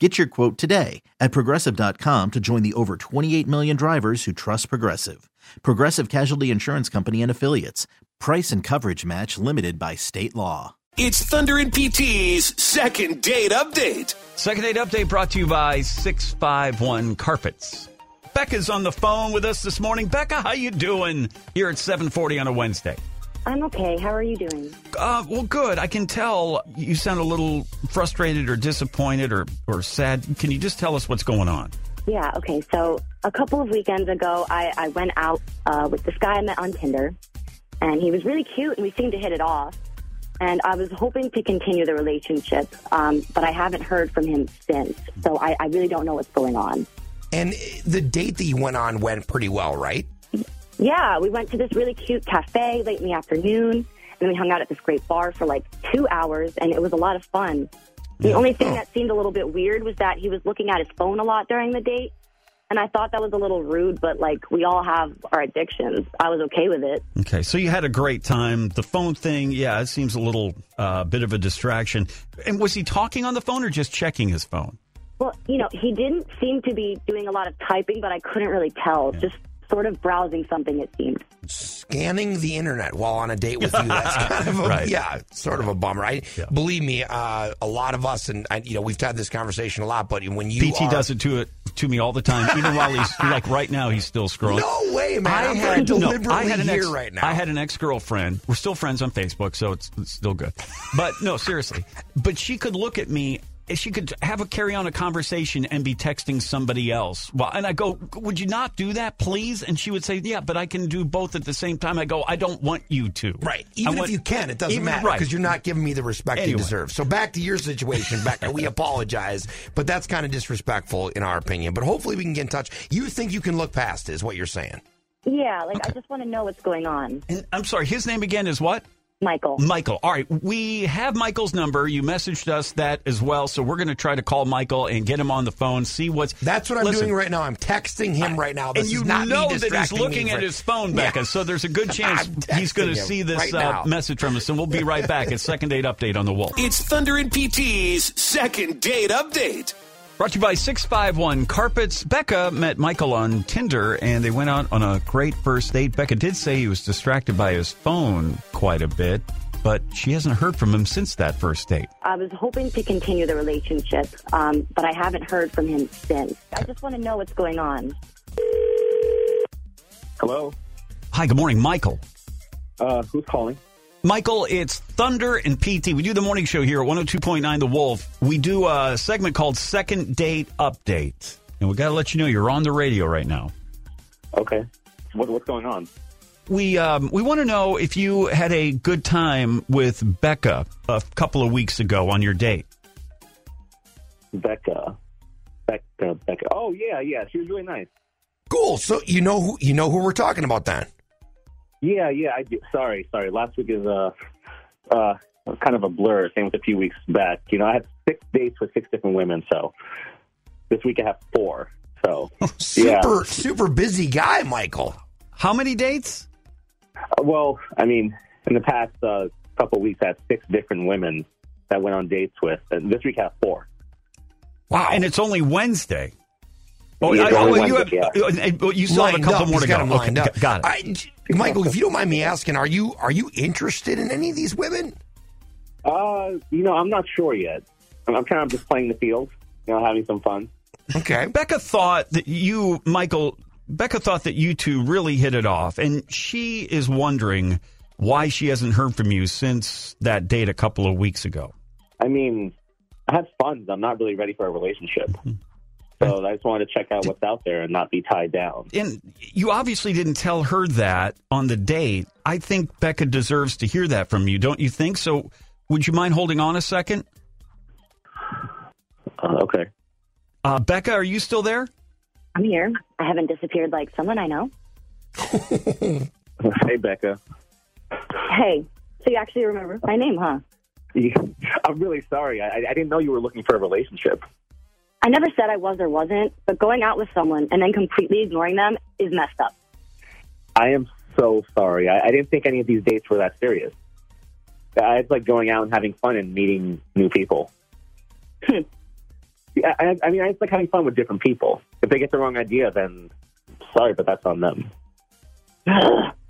Get your quote today at progressive.com to join the over 28 million drivers who trust Progressive. Progressive Casualty Insurance Company and Affiliates. Price and coverage match limited by state law. It's Thunder and PT's second date update. Second date update brought to you by 651 Carpets. Becca's on the phone with us this morning. Becca, how you doing here at 740 on a Wednesday? I'm okay. How are you doing? Uh, well, good. I can tell you sound a little frustrated or disappointed or, or sad. Can you just tell us what's going on? Yeah, okay. So a couple of weekends ago, I, I went out uh, with this guy I met on Tinder, and he was really cute, and we seemed to hit it off. And I was hoping to continue the relationship, um, but I haven't heard from him since. So I, I really don't know what's going on. And the date that you went on went pretty well, right? Yeah, we went to this really cute cafe late in the afternoon, and then we hung out at this great bar for like two hours, and it was a lot of fun. The only thing that seemed a little bit weird was that he was looking at his phone a lot during the date, and I thought that was a little rude, but like we all have our addictions. I was okay with it. Okay, so you had a great time. The phone thing, yeah, it seems a little uh, bit of a distraction. And was he talking on the phone or just checking his phone? Well, you know, he didn't seem to be doing a lot of typing, but I couldn't really tell. Just sort of browsing something, it seemed. Scanning the internet while on a date with you. That's kind of a, Right. yeah, sort of a bummer. I believe me, uh, a lot of us, and I, you know, we've had this conversation a lot. But when you PT are- does it to it to me all the time, even while he's like right now, he's still scrolling. No way, man! I I'm had, very no, deliberately I had an here ex, right now. I had an ex girlfriend. We're still friends on Facebook, so it's, it's still good. But no, seriously. But she could look at me. She could have a carry on a conversation and be texting somebody else. Well, and I go, "Would you not do that, please?" And she would say, "Yeah, but I can do both at the same time." I go, "I don't want you to." Right. Even want- if you can, it doesn't even- matter right. because you're not giving me the respect you deserve. So back to your situation, Becca. we apologize, but that's kind of disrespectful in our opinion. But hopefully we can get in touch. You think you can look past it, is what you're saying. Yeah, like I just want to know what's going on. And I'm sorry. His name again is what? Michael. Michael. All right. We have Michael's number. You messaged us that as well. So we're going to try to call Michael and get him on the phone, see what's. That's what I'm Listen, doing right now. I'm texting him right now. This and you is not know me that he's looking at his phone, Yeah. Becca. So there's a good chance he's going to see this right uh, message from us, and we'll be right back. It's second date update on the Wolf. It's Thunder and PT's second date update. Brought to you by 651 Carpets. Becca met Michael on Tinder and they went out on a great first date. Becca did say he was distracted by his phone quite a bit, but she hasn't heard from him since that first date. I was hoping to continue the relationship, um, but I haven't heard from him since. I just want to know what's going on. Hello. Hi, good morning, Michael. Uh, who's calling? Michael, it's Thunder and PT. We do the morning show here at 102.9 The Wolf. We do a segment called Second Date Update. And we got to let you know you're on the radio right now. Okay. What, what's going on? We um, we want to know if you had a good time with Becca a couple of weeks ago on your date. Becca. Becca. Becca. Oh yeah, yeah. She was really nice. Cool. So you know who you know who we're talking about then. Yeah, yeah. I do. Sorry, sorry. Last week is uh, uh, kind of a blur. Same with a few weeks back. You know, I had six dates with six different women. So this week I have four. So yeah. Super super busy guy, Michael. How many dates? Uh, Well, I mean, in the past uh, couple weeks, I had six different women that I went on dates with, and this week I have four. Wow. And it's only Wednesday. Oh, Yeah, I- it's oh, only you, have, uh, uh, you still have a couple up. more He's to got go. Okay, lined up. got it. I- Michael, if you don't mind me asking, are you are you interested in any of these women? Uh, you know, I'm not sure yet. I'm, I'm kind of just playing the field, you know, having some fun. Okay. Becca thought that you, Michael, Becca thought that you two really hit it off, and she is wondering why she hasn't heard from you since that date a couple of weeks ago. I mean, I have fun. I'm not really ready for a relationship. So I just wanted to check out what's out there and not be tied down. And you obviously didn't tell her that on the date. I think Becca deserves to hear that from you, don't you think? So would you mind holding on a second? Uh, okay. Uh, Becca, are you still there? I'm here. I haven't disappeared like someone I know. Hey, Becca. Hey, so you actually remember my name, huh? I'm really sorry. I, I didn't know you were looking for a relationship. I never said I was or wasn't, but going out with someone and then completely ignoring them is messed up. I am so sorry. I, I didn't think any of these dates were that serious. I, it's like going out and having fun and meeting new people. Hmm. Yeah, I, I mean, it's like having fun with different people. If they get the wrong idea, then sorry, but that's on them.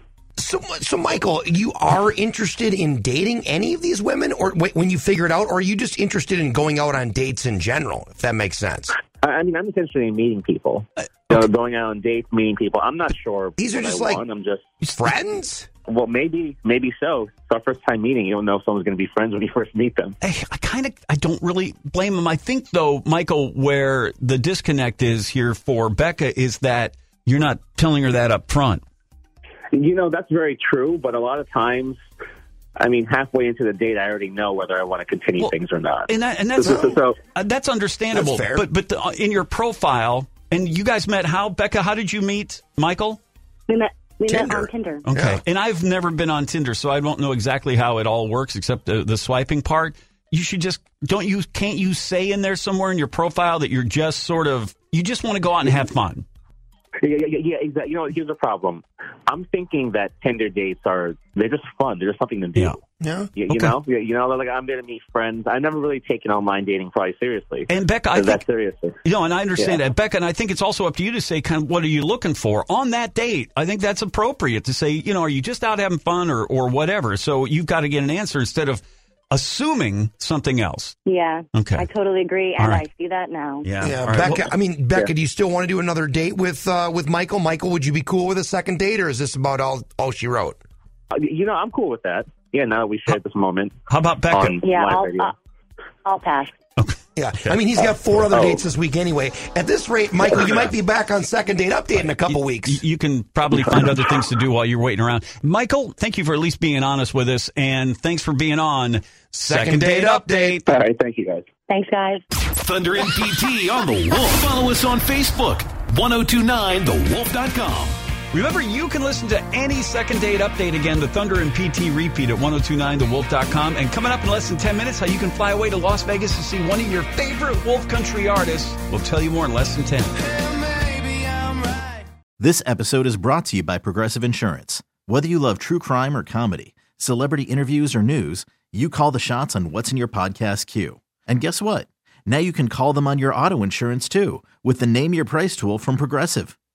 So, so Michael, you are interested in dating any of these women, or wh- when you figure it out, or are you just interested in going out on dates in general? If that makes sense. I, I mean, I'm interested in meeting people. Uh, you know, going out on dates, meeting people. I'm not sure. These are just I like- want. I'm just Friends? well, maybe, maybe so. It's our first time meeting. You don't know if someone's going to be friends when you first meet them. I, I kind of I don't really blame him. I think though, Michael, where the disconnect is here for Becca is that you're not telling her that up front. You know, that's very true, but a lot of times, I mean, halfway into the date, I already know whether I want to continue Well, things or not. And that and that's So- so- uh, that's understandable. That's fair. But but the, uh, in your profile, and you guys met how Becca? How did you meet Michael? We met we met on Tinder. Okay. Yeah. And I've never been on Tinder, so I don't know exactly how it all works except the, the swiping part. You should just don't you can't you say in there somewhere in your profile that you're just sort of you just want to go out and have fun. Yeah, yeah, yeah, yeah, exactly. You know, here's the problem. I'm thinking that Tinder dates are they're just fun. They're just something to do. Yeah. Yeah. You, you Okay. know, you, you know, like I'm going to meet friends. I've never really taken online dating probably seriously. And Becca, I that think seriously. You know, and I understand Yeah. that, Becca, and I think it's also up to you to say kind of what are you looking for on that date. I think that's appropriate to say, you know, are you just out having fun or or whatever. So you've got to get an answer instead of assuming something else. Yeah. Okay. I totally agree, and right. I see that now. Yeah, Yeah, All right. Becca. Well, I mean, Becca, do you still want to do another date with uh, with Michael? Michael, would you be cool with a second date, or is this about all all she wrote? Uh, You know, I'm cool with that. Yeah, now that we shared this moment how about Becca? Yeah, I'll, radio. I'll, I'll pass. Yeah, I mean, he's got four other Oh. dates this week anyway. At this rate, Michael, you might be back on second date update in a couple Y- weeks. You can probably find other things to do while you're waiting around. Michael, thank you for at least being honest with us, and thanks for being on Second Date Update. All right, thank you guys. Thanks, guys. Thunder and PT on the Wolf. Follow us on Facebook. 1029thewolf.com. Remember, you can listen to any second date update again, the Thunder and PT repeat at 1029thewolf.com. And coming up in less than 10 minutes, how you can fly away to Las Vegas to see one of your favorite Wolf Country artists. We'll tell you more in less than 10. This episode is brought to you by Progressive Insurance. Whether you love true crime or comedy, celebrity interviews or news, you call the shots on what's in your podcast queue. And guess what? Now you can call them on your auto insurance too with the Name Your Price tool from Progressive.